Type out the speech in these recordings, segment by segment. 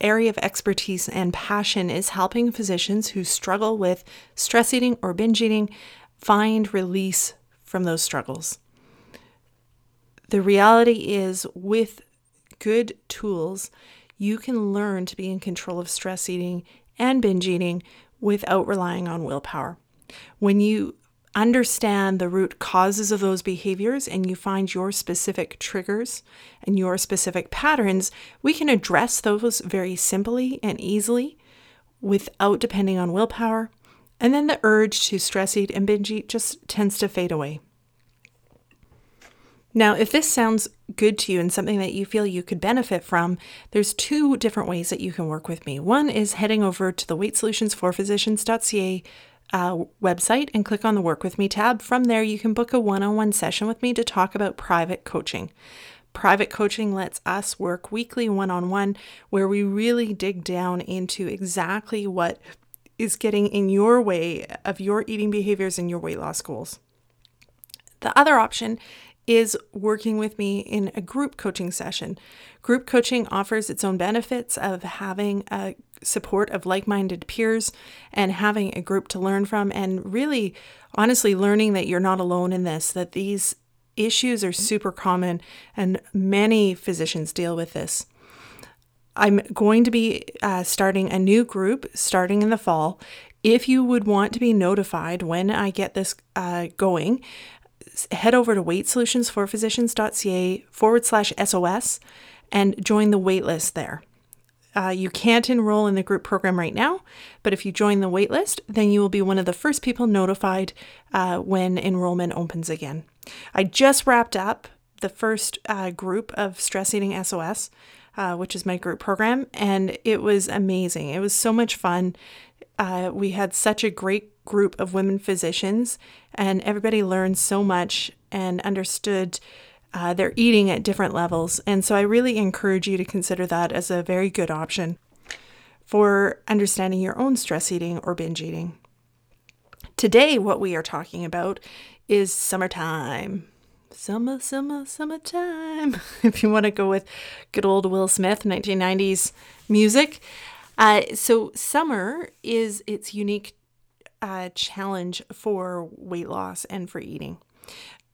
area of expertise and passion is helping physicians who struggle with stress eating or binge eating find release from those struggles. The reality is, with good tools, you can learn to be in control of stress eating and binge eating without relying on willpower. When you understand the root causes of those behaviors and you find your specific triggers and your specific patterns, we can address those very simply and easily without depending on willpower. And then the urge to stress eat and binge eat just tends to fade away. Now, if this sounds good to you and something that you feel you could benefit from, there's two different ways that you can work with me. One is heading over to the weightsolutionsforphysicians.ca uh, website and click on the Work With Me tab. From there, you can book a one on one session with me to talk about private coaching. Private coaching lets us work weekly one on one, where we really dig down into exactly what is getting in your way of your eating behaviors and your weight loss goals. The other option is working with me in a group coaching session. Group coaching offers its own benefits of having a support of like minded peers and having a group to learn from, and really, honestly, learning that you're not alone in this, that these issues are super common and many physicians deal with this. I'm going to be uh, starting a new group starting in the fall. If you would want to be notified when I get this uh, going, head over to weightsolutionsforphysicians.ca forward slash SOS and join the waitlist there. Uh, you can't enroll in the group program right now, but if you join the waitlist, then you will be one of the first people notified uh, when enrollment opens again. I just wrapped up the first uh, group of Stress Eating SOS, uh, which is my group program, and it was amazing. It was so much fun. Uh, we had such a great group of women physicians, and everybody learned so much and understood uh, their eating at different levels. And so I really encourage you to consider that as a very good option for understanding your own stress eating or binge eating. Today, what we are talking about is summertime. Summer, summer, summertime. if you want to go with good old Will Smith, 1990s music. Uh, so, summer is its unique uh, challenge for weight loss and for eating.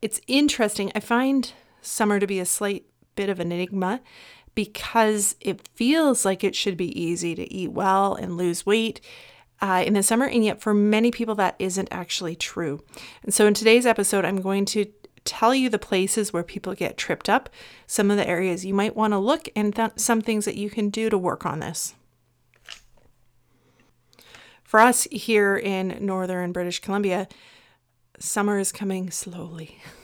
It's interesting. I find summer to be a slight bit of an enigma because it feels like it should be easy to eat well and lose weight. Uh, in the summer, and yet for many people, that isn't actually true. And so, in today's episode, I'm going to tell you the places where people get tripped up, some of the areas you might want to look, and th- some things that you can do to work on this. For us here in northern British Columbia, summer is coming slowly.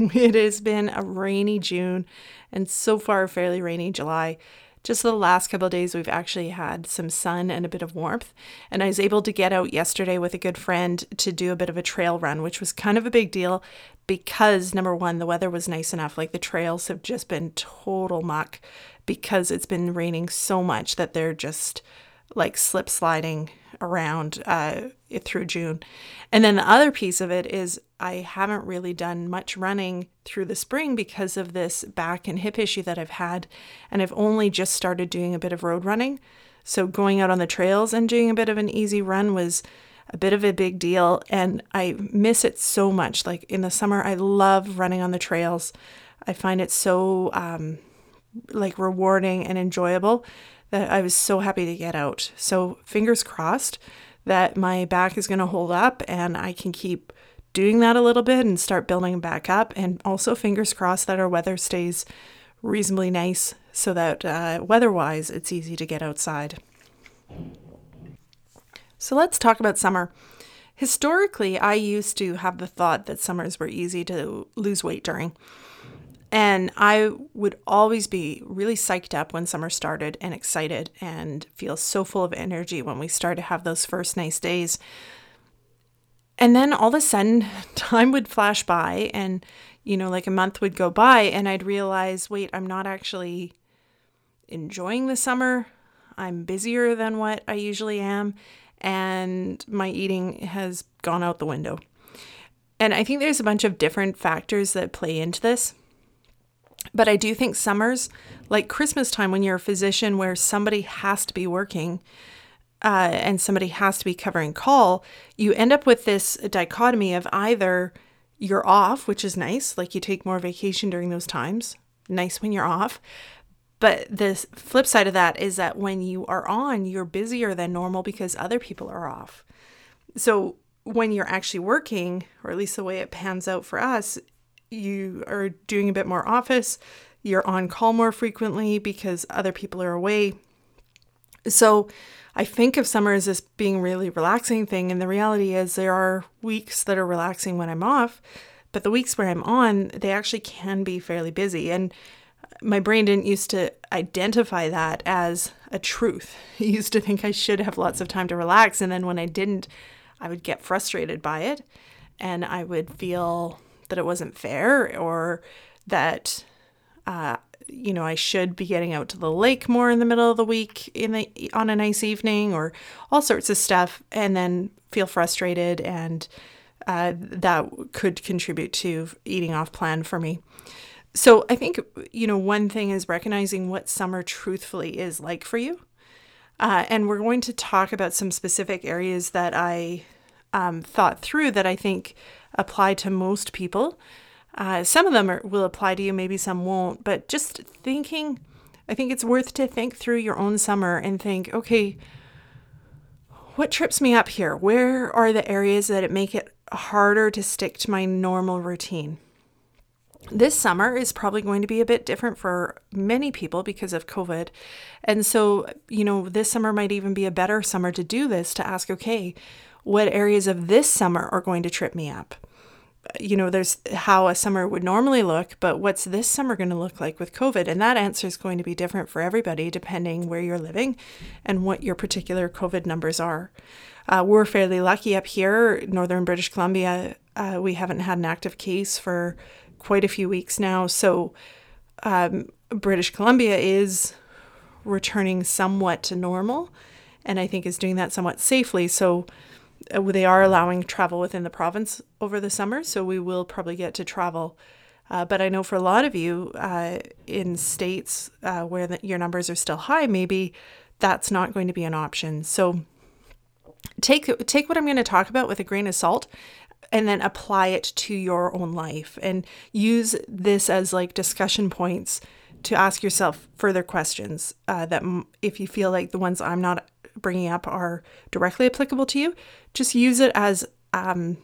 it has been a rainy June and so far a fairly rainy July. Just the last couple days, we've actually had some sun and a bit of warmth. And I was able to get out yesterday with a good friend to do a bit of a trail run, which was kind of a big deal because number one, the weather was nice enough. Like the trails have just been total muck because it's been raining so much that they're just like slip sliding around uh, through June. And then the other piece of it is I haven't really done much running through the spring because of this back and hip issue that I've had. And I've only just started doing a bit of road running. So going out on the trails and doing a bit of an easy run was a bit of a big deal. And I miss it so much. Like in the summer, I love running on the trails. I find it so um, like rewarding and enjoyable that I was so happy to get out. So, fingers crossed that my back is going to hold up and I can keep doing that a little bit and start building back up. And also, fingers crossed that our weather stays reasonably nice so that uh, weather wise it's easy to get outside. So, let's talk about summer. Historically, I used to have the thought that summers were easy to lose weight during. And I would always be really psyched up when summer started and excited and feel so full of energy when we start to have those first nice days. And then all of a sudden, time would flash by, and you know, like a month would go by, and I'd realize wait, I'm not actually enjoying the summer. I'm busier than what I usually am, and my eating has gone out the window. And I think there's a bunch of different factors that play into this. But I do think summers, like Christmas time, when you're a physician where somebody has to be working uh, and somebody has to be covering call, you end up with this dichotomy of either you're off, which is nice, like you take more vacation during those times, nice when you're off. But the flip side of that is that when you are on, you're busier than normal because other people are off. So when you're actually working, or at least the way it pans out for us, you are doing a bit more office, you're on call more frequently because other people are away. So I think of summer as this being really relaxing thing. And the reality is there are weeks that are relaxing when I'm off, but the weeks where I'm on, they actually can be fairly busy. And my brain didn't used to identify that as a truth. It used to think I should have lots of time to relax. And then when I didn't, I would get frustrated by it and I would feel that it wasn't fair or that uh, you know I should be getting out to the lake more in the middle of the week in the on a nice evening or all sorts of stuff and then feel frustrated and uh, that could contribute to eating off plan for me. So I think you know one thing is recognizing what summer truthfully is like for you. Uh, and we're going to talk about some specific areas that I um, thought through that I think apply to most people. Uh, some of them are, will apply to you, maybe some won't, but just thinking, I think it's worth to think through your own summer and think, okay, what trips me up here? Where are the areas that it make it harder to stick to my normal routine? This summer is probably going to be a bit different for many people because of COVID. And so, you know, this summer might even be a better summer to do this to ask, okay, what areas of this summer are going to trip me up? You know, there's how a summer would normally look, but what's this summer going to look like with COVID? And that answer is going to be different for everybody depending where you're living and what your particular COVID numbers are. Uh, we're fairly lucky up here, northern British Columbia. Uh, we haven't had an active case for quite a few weeks now. So, um, British Columbia is returning somewhat to normal and I think is doing that somewhat safely. So, they are allowing travel within the province over the summer, so we will probably get to travel. Uh, but I know for a lot of you uh, in states uh, where the, your numbers are still high, maybe that's not going to be an option. So take take what I'm going to talk about with a grain of salt, and then apply it to your own life, and use this as like discussion points to ask yourself further questions. Uh, that if you feel like the ones I'm not bringing up are directly applicable to you, just use it as um,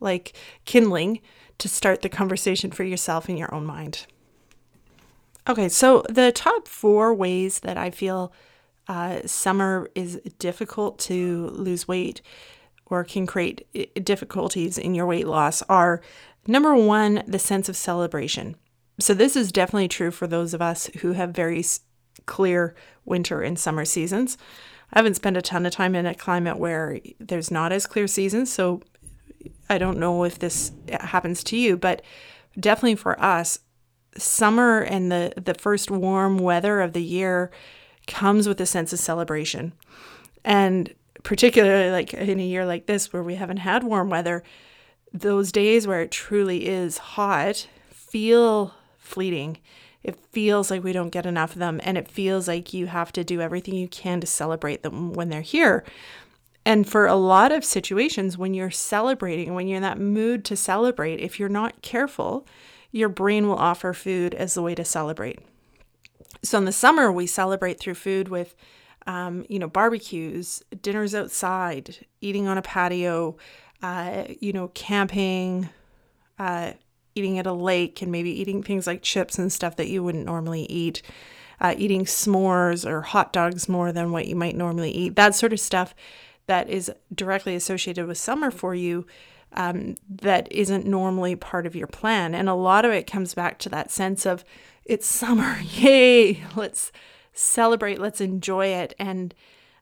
like kindling to start the conversation for yourself in your own mind. Okay, so the top four ways that I feel uh, summer is difficult to lose weight or can create difficulties in your weight loss are number one, the sense of celebration. So, this is definitely true for those of us who have very clear winter and summer seasons. I haven't spent a ton of time in a climate where there's not as clear seasons, so I don't know if this happens to you, but definitely for us, summer and the the first warm weather of the year comes with a sense of celebration. And particularly like in a year like this where we haven't had warm weather, those days where it truly is hot feel fleeting it feels like we don't get enough of them and it feels like you have to do everything you can to celebrate them when they're here. And for a lot of situations, when you're celebrating, when you're in that mood to celebrate, if you're not careful, your brain will offer food as the way to celebrate. So in the summer, we celebrate through food with, um, you know, barbecues, dinners outside, eating on a patio, uh, you know, camping, uh, eating at a lake, and maybe eating things like chips and stuff that you wouldn't normally eat, uh, eating s'mores or hot dogs more than what you might normally eat, that sort of stuff that is directly associated with summer for you. Um, that isn't normally part of your plan. And a lot of it comes back to that sense of it's summer, yay, let's celebrate, let's enjoy it. And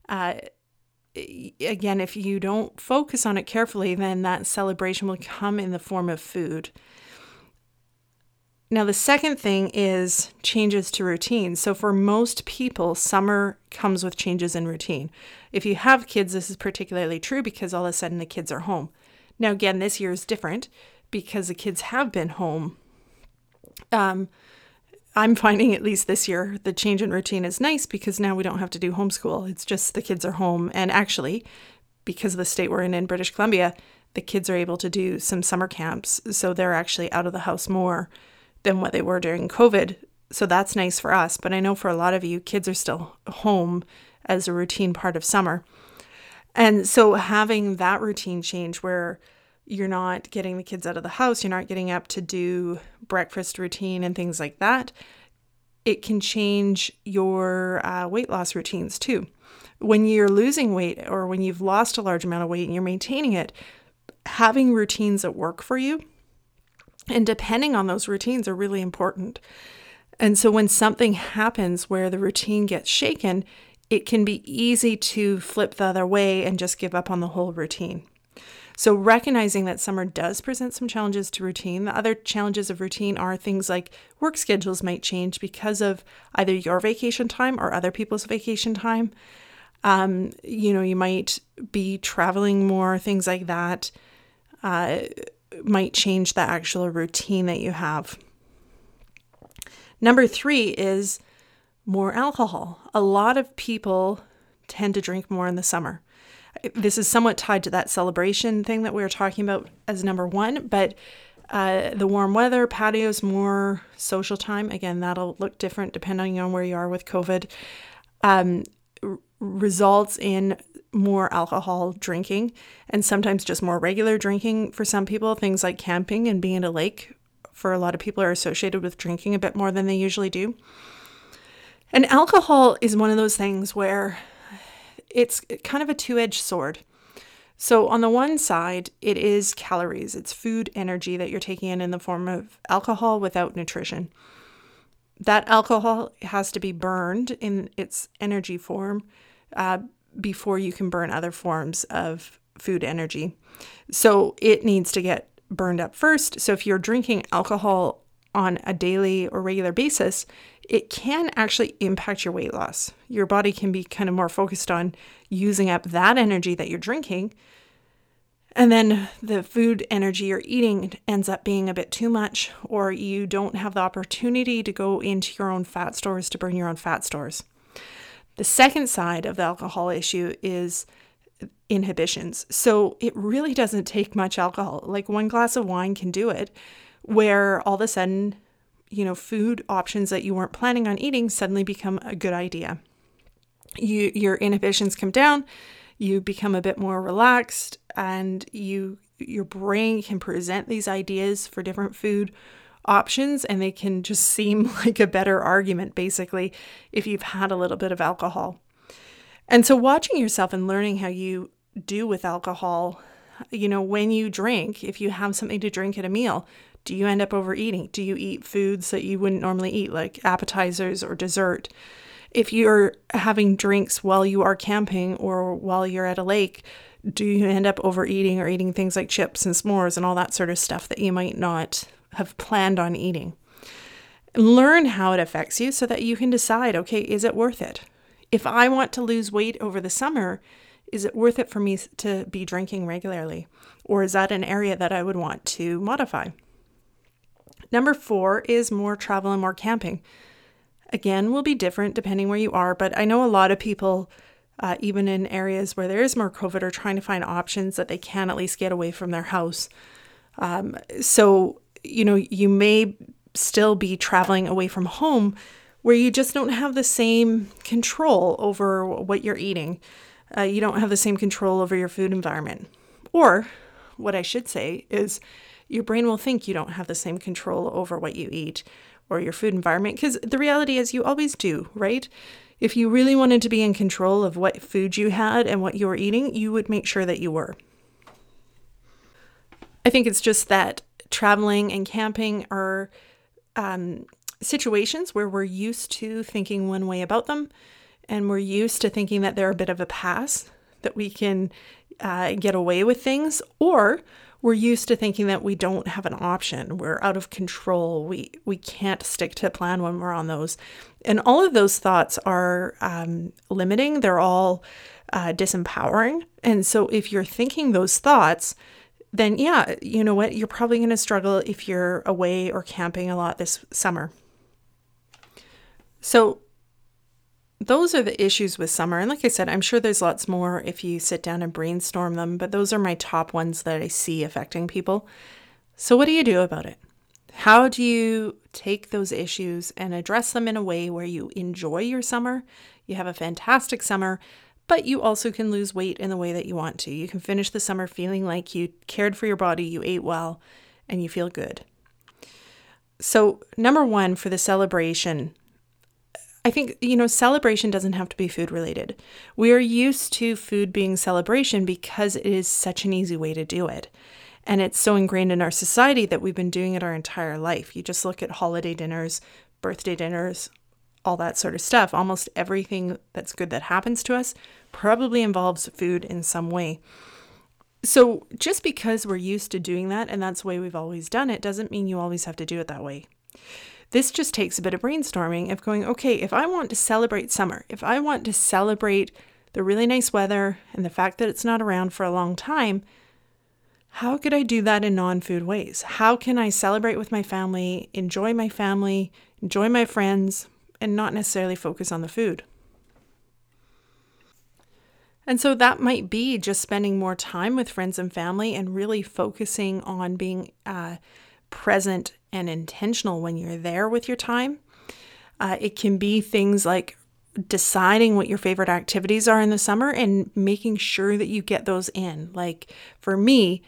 uh, again, if you don't focus on it carefully, then that celebration will come in the form of food. Now, the second thing is changes to routine. So, for most people, summer comes with changes in routine. If you have kids, this is particularly true because all of a sudden the kids are home. Now, again, this year is different because the kids have been home. Um, I'm finding at least this year the change in routine is nice because now we don't have to do homeschool. It's just the kids are home. And actually, because of the state we're in in British Columbia, the kids are able to do some summer camps. So they're actually out of the house more than what they were during COVID. So that's nice for us. But I know for a lot of you, kids are still home as a routine part of summer. And so having that routine change where you're not getting the kids out of the house, you're not getting up to do breakfast routine and things like that, it can change your uh, weight loss routines too. When you're losing weight or when you've lost a large amount of weight and you're maintaining it, having routines that work for you and depending on those routines are really important. And so when something happens where the routine gets shaken, it can be easy to flip the other way and just give up on the whole routine. So, recognizing that summer does present some challenges to routine, the other challenges of routine are things like work schedules might change because of either your vacation time or other people's vacation time. Um, you know, you might be traveling more, things like that uh, might change the actual routine that you have. Number three is more alcohol. A lot of people tend to drink more in the summer this is somewhat tied to that celebration thing that we were talking about as number one, but uh, the warm weather, patios, more social time. Again, that'll look different depending on where you are with COVID. Um, r- results in more alcohol drinking and sometimes just more regular drinking for some people. Things like camping and being at a lake for a lot of people are associated with drinking a bit more than they usually do. And alcohol is one of those things where it's kind of a two edged sword. So, on the one side, it is calories, it's food energy that you're taking in in the form of alcohol without nutrition. That alcohol has to be burned in its energy form uh, before you can burn other forms of food energy. So, it needs to get burned up first. So, if you're drinking alcohol on a daily or regular basis, it can actually impact your weight loss. Your body can be kind of more focused on using up that energy that you're drinking. And then the food energy you're eating ends up being a bit too much, or you don't have the opportunity to go into your own fat stores to burn your own fat stores. The second side of the alcohol issue is inhibitions. So it really doesn't take much alcohol. Like one glass of wine can do it where all of a sudden, you know, food options that you weren't planning on eating suddenly become a good idea. You your inhibitions come down, you become a bit more relaxed and you your brain can present these ideas for different food options and they can just seem like a better argument basically if you've had a little bit of alcohol. And so watching yourself and learning how you do with alcohol, you know, when you drink, if you have something to drink at a meal, do you end up overeating? Do you eat foods that you wouldn't normally eat, like appetizers or dessert? If you're having drinks while you are camping or while you're at a lake, do you end up overeating or eating things like chips and s'mores and all that sort of stuff that you might not have planned on eating? Learn how it affects you so that you can decide okay, is it worth it? If I want to lose weight over the summer, is it worth it for me to be drinking regularly? Or is that an area that I would want to modify? Number four is more travel and more camping. Again, will be different depending where you are, but I know a lot of people, uh, even in areas where there is more COVID, are trying to find options that they can at least get away from their house. Um, so, you know, you may still be traveling away from home where you just don't have the same control over what you're eating. Uh, you don't have the same control over your food environment. Or what I should say is your brain will think you don't have the same control over what you eat or your food environment because the reality is you always do, right? If you really wanted to be in control of what food you had and what you were eating, you would make sure that you were. I think it's just that traveling and camping are um, situations where we're used to thinking one way about them and we're used to thinking that they're a bit of a pass, that we can uh, get away with things, or we're used to thinking that we don't have an option. We're out of control. We we can't stick to plan when we're on those, and all of those thoughts are um, limiting. They're all uh, disempowering. And so if you're thinking those thoughts, then yeah, you know what? You're probably going to struggle if you're away or camping a lot this summer. So those are the issues with summer. And like I said, I'm sure there's lots more if you sit down and brainstorm them, but those are my top ones that I see affecting people. So, what do you do about it? How do you take those issues and address them in a way where you enjoy your summer? You have a fantastic summer, but you also can lose weight in the way that you want to. You can finish the summer feeling like you cared for your body, you ate well, and you feel good. So, number one for the celebration I think, you know, celebration doesn't have to be food related. We are used to food being celebration because it is such an easy way to do it. And it's so ingrained in our society that we've been doing it our entire life. You just look at holiday dinners, birthday dinners, all that sort of stuff. Almost everything that's good that happens to us probably involves food in some way. So just because we're used to doing that and that's the way we've always done it doesn't mean you always have to do it that way. This just takes a bit of brainstorming of going, okay, if I want to celebrate summer, if I want to celebrate the really nice weather and the fact that it's not around for a long time, how could I do that in non food ways? How can I celebrate with my family, enjoy my family, enjoy my friends, and not necessarily focus on the food? And so that might be just spending more time with friends and family and really focusing on being uh, present and intentional when you're there with your time. Uh, it can be things like deciding what your favorite activities are in the summer and making sure that you get those in. Like for me,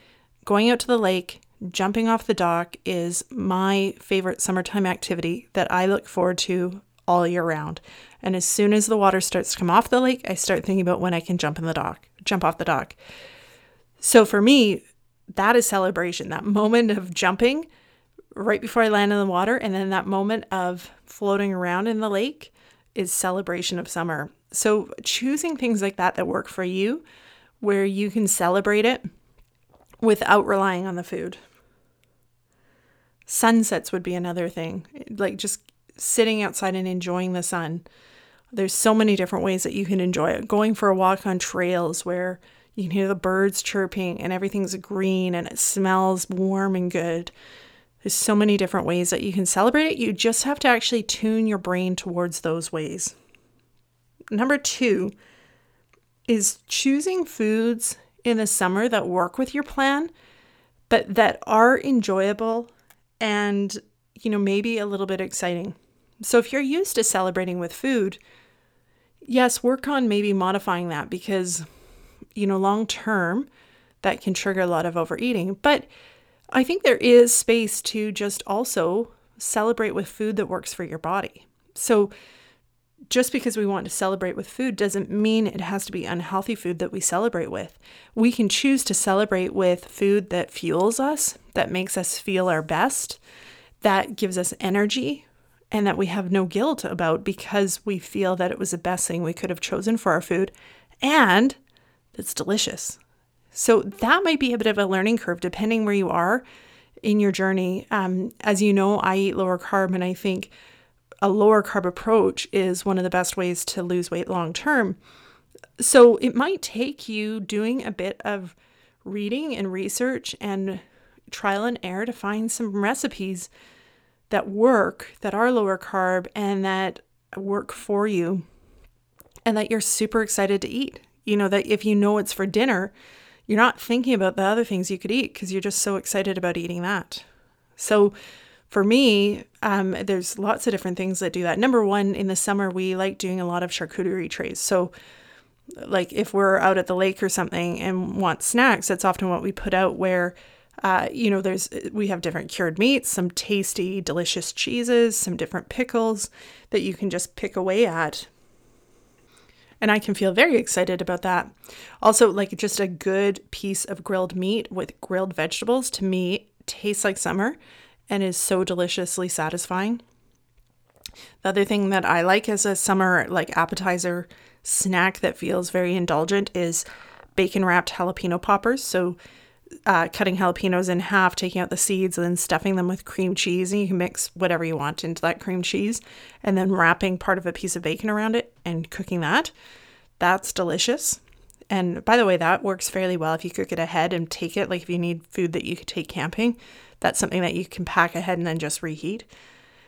going out to the lake, jumping off the dock is my favorite summertime activity that I look forward to all year round. And as soon as the water starts to come off the lake, I start thinking about when I can jump in the dock, jump off the dock. So for me, that is celebration. That moment of jumping right before I land in the water, and then that moment of floating around in the lake is celebration of summer. So choosing things like that that work for you, where you can celebrate it without relying on the food. Sunsets would be another thing, like just sitting outside and enjoying the sun. There's so many different ways that you can enjoy it. Going for a walk on trails where you can hear the birds chirping and everything's green and it smells warm and good. There's so many different ways that you can celebrate it. You just have to actually tune your brain towards those ways. Number two is choosing foods in the summer that work with your plan, but that are enjoyable and, you know, maybe a little bit exciting. So if you're used to celebrating with food, yes, work on maybe modifying that because you know, long term, that can trigger a lot of overeating. But I think there is space to just also celebrate with food that works for your body. So, just because we want to celebrate with food doesn't mean it has to be unhealthy food that we celebrate with. We can choose to celebrate with food that fuels us, that makes us feel our best, that gives us energy, and that we have no guilt about because we feel that it was the best thing we could have chosen for our food. And it's delicious. So that might be a bit of a learning curve depending where you are in your journey. Um, as you know, I eat lower carb, and I think a lower carb approach is one of the best ways to lose weight long term. So it might take you doing a bit of reading and research and trial and error to find some recipes that work, that are lower carb, and that work for you, and that you're super excited to eat you know, that if you know it's for dinner, you're not thinking about the other things you could eat because you're just so excited about eating that. So, for me, um, there's lots of different things that do that. Number one, in the summer, we like doing a lot of charcuterie trays. So, like if we're out at the lake or something and want snacks, that's often what we put out where uh, you know, there's we have different cured meats, some tasty, delicious cheeses, some different pickles that you can just pick away at. And I can feel very excited about that. Also, like just a good piece of grilled meat with grilled vegetables to me tastes like summer and is so deliciously satisfying. The other thing that I like as a summer like appetizer snack that feels very indulgent is bacon wrapped jalapeno poppers. So uh, cutting jalapenos in half, taking out the seeds, and then stuffing them with cream cheese. And you can mix whatever you want into that cream cheese, and then wrapping part of a piece of bacon around it and cooking that. That's delicious. And by the way, that works fairly well if you cook it ahead and take it. Like if you need food that you could take camping, that's something that you can pack ahead and then just reheat.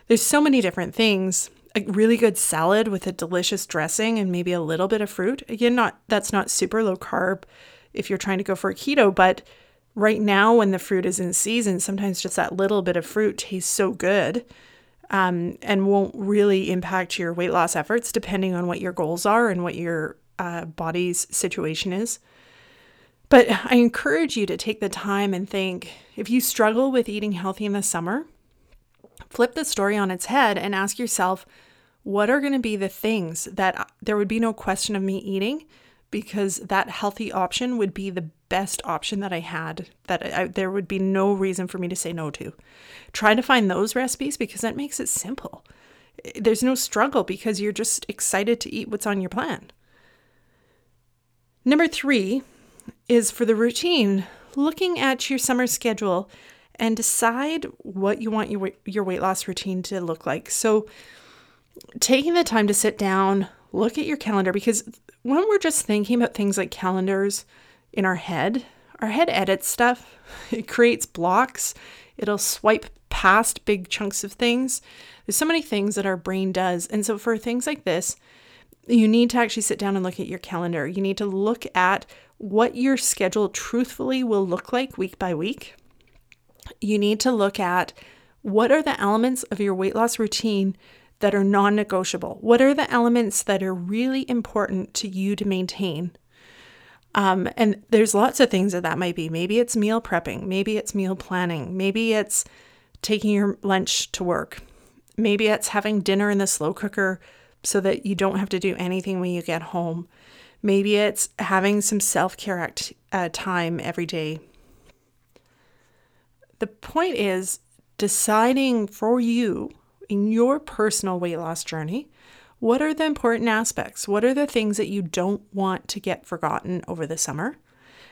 There's so many different things. A really good salad with a delicious dressing and maybe a little bit of fruit. Again, not that's not super low carb if you're trying to go for a keto, but right now when the fruit is in season, sometimes just that little bit of fruit tastes so good um, and won't really impact your weight loss efforts depending on what your goals are and what your uh, body's situation is. But I encourage you to take the time and think if you struggle with eating healthy in the summer, flip the story on its head and ask yourself, what are going to be the things that there would be no question of me eating because that healthy option would be the best option that I had that I, there would be no reason for me to say no to. Try to find those recipes because that makes it simple. There's no struggle because you're just excited to eat what's on your plan. Number three is for the routine, looking at your summer schedule and decide what you want your, your weight loss routine to look like. So, taking the time to sit down, look at your calendar because when we're just thinking about things like calendars in our head, our head edits stuff. It creates blocks. It'll swipe past big chunks of things. There's so many things that our brain does. And so for things like this, you need to actually sit down and look at your calendar. You need to look at what your schedule truthfully will look like week by week. You need to look at what are the elements of your weight loss routine that are non negotiable? What are the elements that are really important to you to maintain? Um, and there's lots of things that that might be. Maybe it's meal prepping, maybe it's meal planning, maybe it's taking your lunch to work, maybe it's having dinner in the slow cooker so that you don't have to do anything when you get home. Maybe it's having some self care act- uh, time every day. The point is deciding for you in your personal weight loss journey, what are the important aspects? What are the things that you don't want to get forgotten over the summer?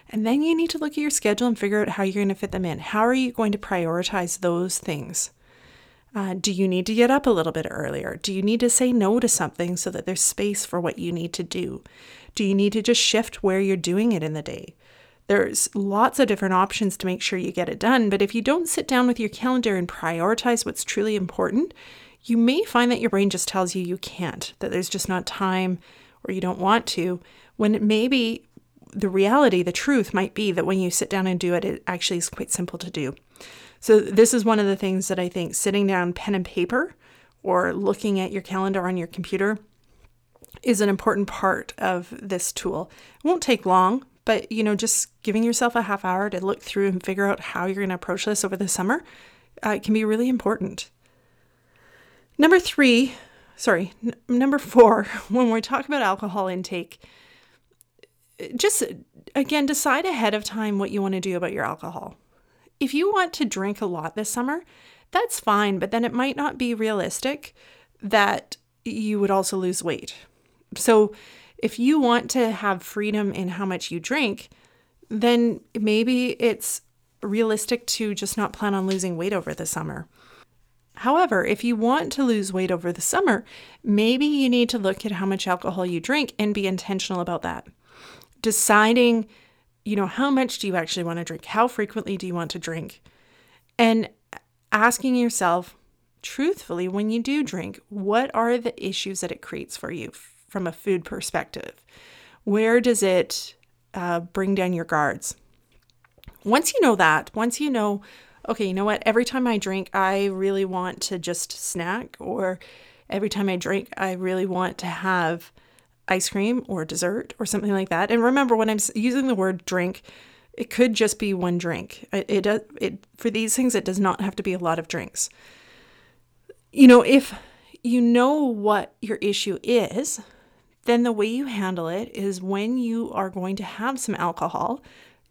And then you need to look at your schedule and figure out how you're going to fit them in. How are you going to prioritize those things? Uh, do you need to get up a little bit earlier? Do you need to say no to something so that there's space for what you need to do? Do you need to just shift where you're doing it in the day? There's lots of different options to make sure you get it done, but if you don't sit down with your calendar and prioritize what's truly important, you may find that your brain just tells you you can't, that there's just not time or you don't want to, when maybe the reality, the truth might be that when you sit down and do it, it actually is quite simple to do. So, this is one of the things that I think sitting down pen and paper or looking at your calendar on your computer is an important part of this tool. It won't take long, but you know, just giving yourself a half hour to look through and figure out how you're going to approach this over the summer uh, can be really important. Number three, sorry, n- number four, when we talk about alcohol intake, just again, decide ahead of time what you want to do about your alcohol. If you want to drink a lot this summer, that's fine, but then it might not be realistic that you would also lose weight. So, if you want to have freedom in how much you drink, then maybe it's realistic to just not plan on losing weight over the summer. However, if you want to lose weight over the summer, maybe you need to look at how much alcohol you drink and be intentional about that. Deciding, you know, how much do you actually want to drink? How frequently do you want to drink? And asking yourself, truthfully, when you do drink, what are the issues that it creates for you? From a food perspective? Where does it uh, bring down your guards? Once you know that, once you know, okay, you know what, every time I drink, I really want to just snack, or every time I drink, I really want to have ice cream or dessert or something like that. And remember, when I'm using the word drink, it could just be one drink. It, it, it for these things, it does not have to be a lot of drinks. You know, if you know what your issue is, then the way you handle it is when you are going to have some alcohol,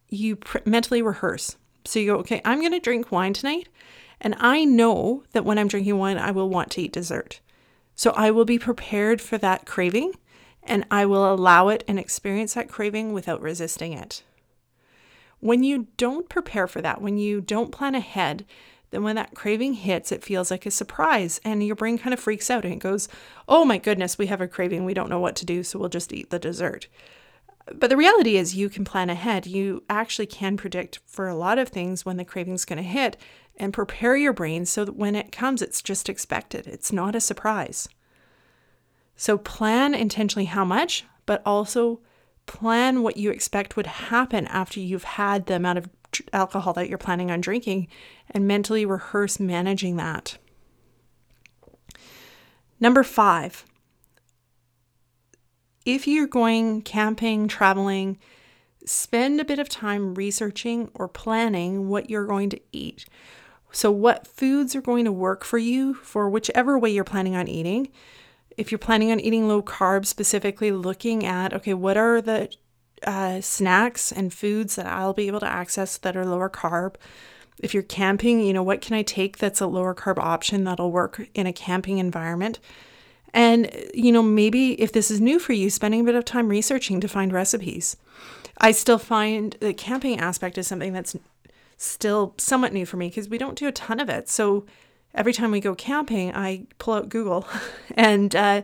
you pr- mentally rehearse. So you go, okay, I'm going to drink wine tonight. And I know that when I'm drinking wine, I will want to eat dessert. So I will be prepared for that craving and I will allow it and experience that craving without resisting it. When you don't prepare for that, when you don't plan ahead, then when that craving hits, it feels like a surprise and your brain kind of freaks out and it goes, Oh my goodness, we have a craving. We don't know what to do, so we'll just eat the dessert. But the reality is, you can plan ahead. You actually can predict for a lot of things when the craving's going to hit and prepare your brain so that when it comes, it's just expected. It's not a surprise. So plan intentionally how much, but also plan what you expect would happen after you've had the amount of alcohol that you're planning on drinking and mentally rehearse managing that. Number five, if you're going camping, traveling, spend a bit of time researching or planning what you're going to eat. So, what foods are going to work for you for whichever way you're planning on eating. If you're planning on eating low carb, specifically looking at, okay, what are the uh, snacks and foods that I'll be able to access that are lower carb? If you're camping, you know, what can I take that's a lower carb option that'll work in a camping environment? And, you know, maybe if this is new for you, spending a bit of time researching to find recipes. I still find the camping aspect is something that's still somewhat new for me because we don't do a ton of it. So every time we go camping, I pull out Google and uh,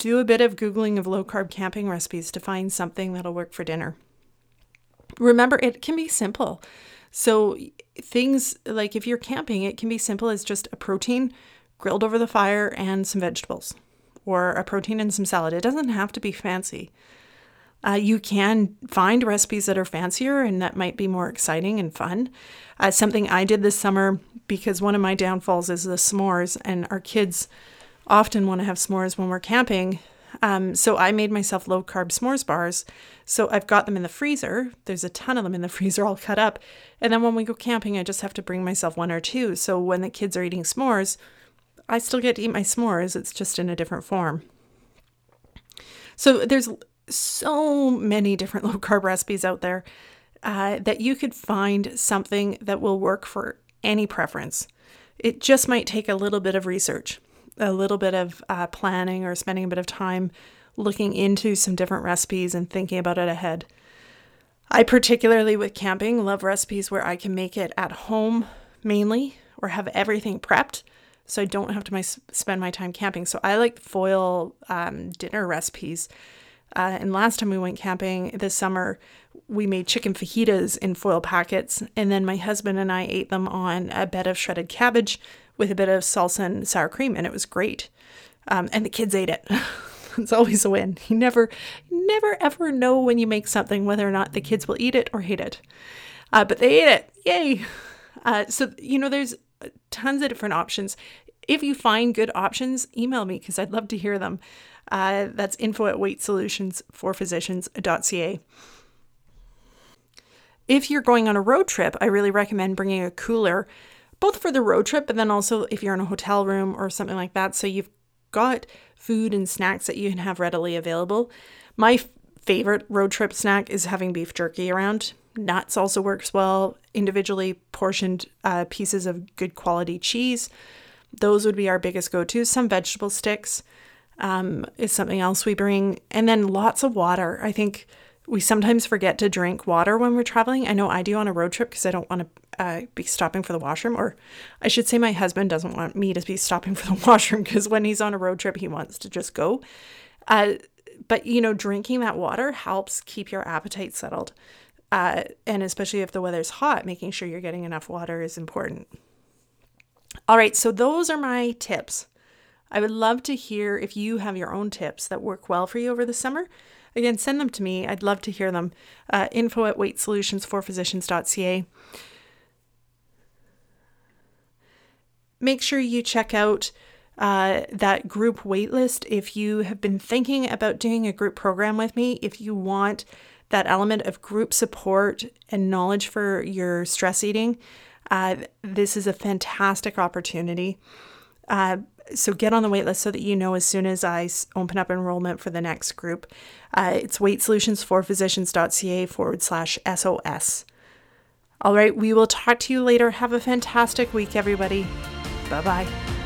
do a bit of Googling of low carb camping recipes to find something that'll work for dinner. Remember, it can be simple. So, things like if you're camping, it can be simple as just a protein grilled over the fire and some vegetables or a protein and some salad. It doesn't have to be fancy. Uh, you can find recipes that are fancier and that might be more exciting and fun. Uh, something I did this summer because one of my downfalls is the s'mores, and our kids often want to have s'mores when we're camping. Um, so I made myself low carb s'mores bars. So I've got them in the freezer. There's a ton of them in the freezer all cut up. And then when we go camping, I just have to bring myself one or two. So when the kids are eating s'mores, I still get to eat my s'mores, it's just in a different form. So there's so many different low carb recipes out there uh, that you could find something that will work for any preference. It just might take a little bit of research, a little bit of uh, planning, or spending a bit of time looking into some different recipes and thinking about it ahead. I particularly with camping love recipes where I can make it at home mainly or have everything prepped so I don't have to my, spend my time camping. So I like foil um, dinner recipes. Uh, and last time we went camping this summer, we made chicken fajitas in foil packets. And then my husband and I ate them on a bed of shredded cabbage with a bit of salsa and sour cream. And it was great. Um, and the kids ate it. it's always a win. You never, never ever know when you make something whether or not the kids will eat it or hate it. Uh, but they ate it. Yay. Uh, so, you know, there's tons of different options. If you find good options, email me because I'd love to hear them. Uh, that's info at weightsolutionsforphysicians.ca. If you're going on a road trip, I really recommend bringing a cooler, both for the road trip, but then also if you're in a hotel room or something like that. So you've got food and snacks that you can have readily available. My favorite road trip snack is having beef jerky around. Nuts also works well. Individually portioned uh, pieces of good quality cheese. Those would be our biggest go to. Some vegetable sticks um, is something else we bring. And then lots of water. I think we sometimes forget to drink water when we're traveling. I know I do on a road trip because I don't want to uh, be stopping for the washroom. Or I should say, my husband doesn't want me to be stopping for the washroom because when he's on a road trip, he wants to just go. Uh, but, you know, drinking that water helps keep your appetite settled. Uh, and especially if the weather's hot, making sure you're getting enough water is important. All right, so those are my tips. I would love to hear if you have your own tips that work well for you over the summer. Again, send them to me. I'd love to hear them. Uh, info at weightsolutionsforphysicians.ca. Make sure you check out uh, that group waitlist. If you have been thinking about doing a group program with me, if you want that element of group support and knowledge for your stress eating, uh, this is a fantastic opportunity. Uh, so get on the waitlist so that you know as soon as I open up enrollment for the next group. Uh, it's weightsolutionsforphysicians.ca forward slash SOS. All right, we will talk to you later. Have a fantastic week, everybody. Bye bye.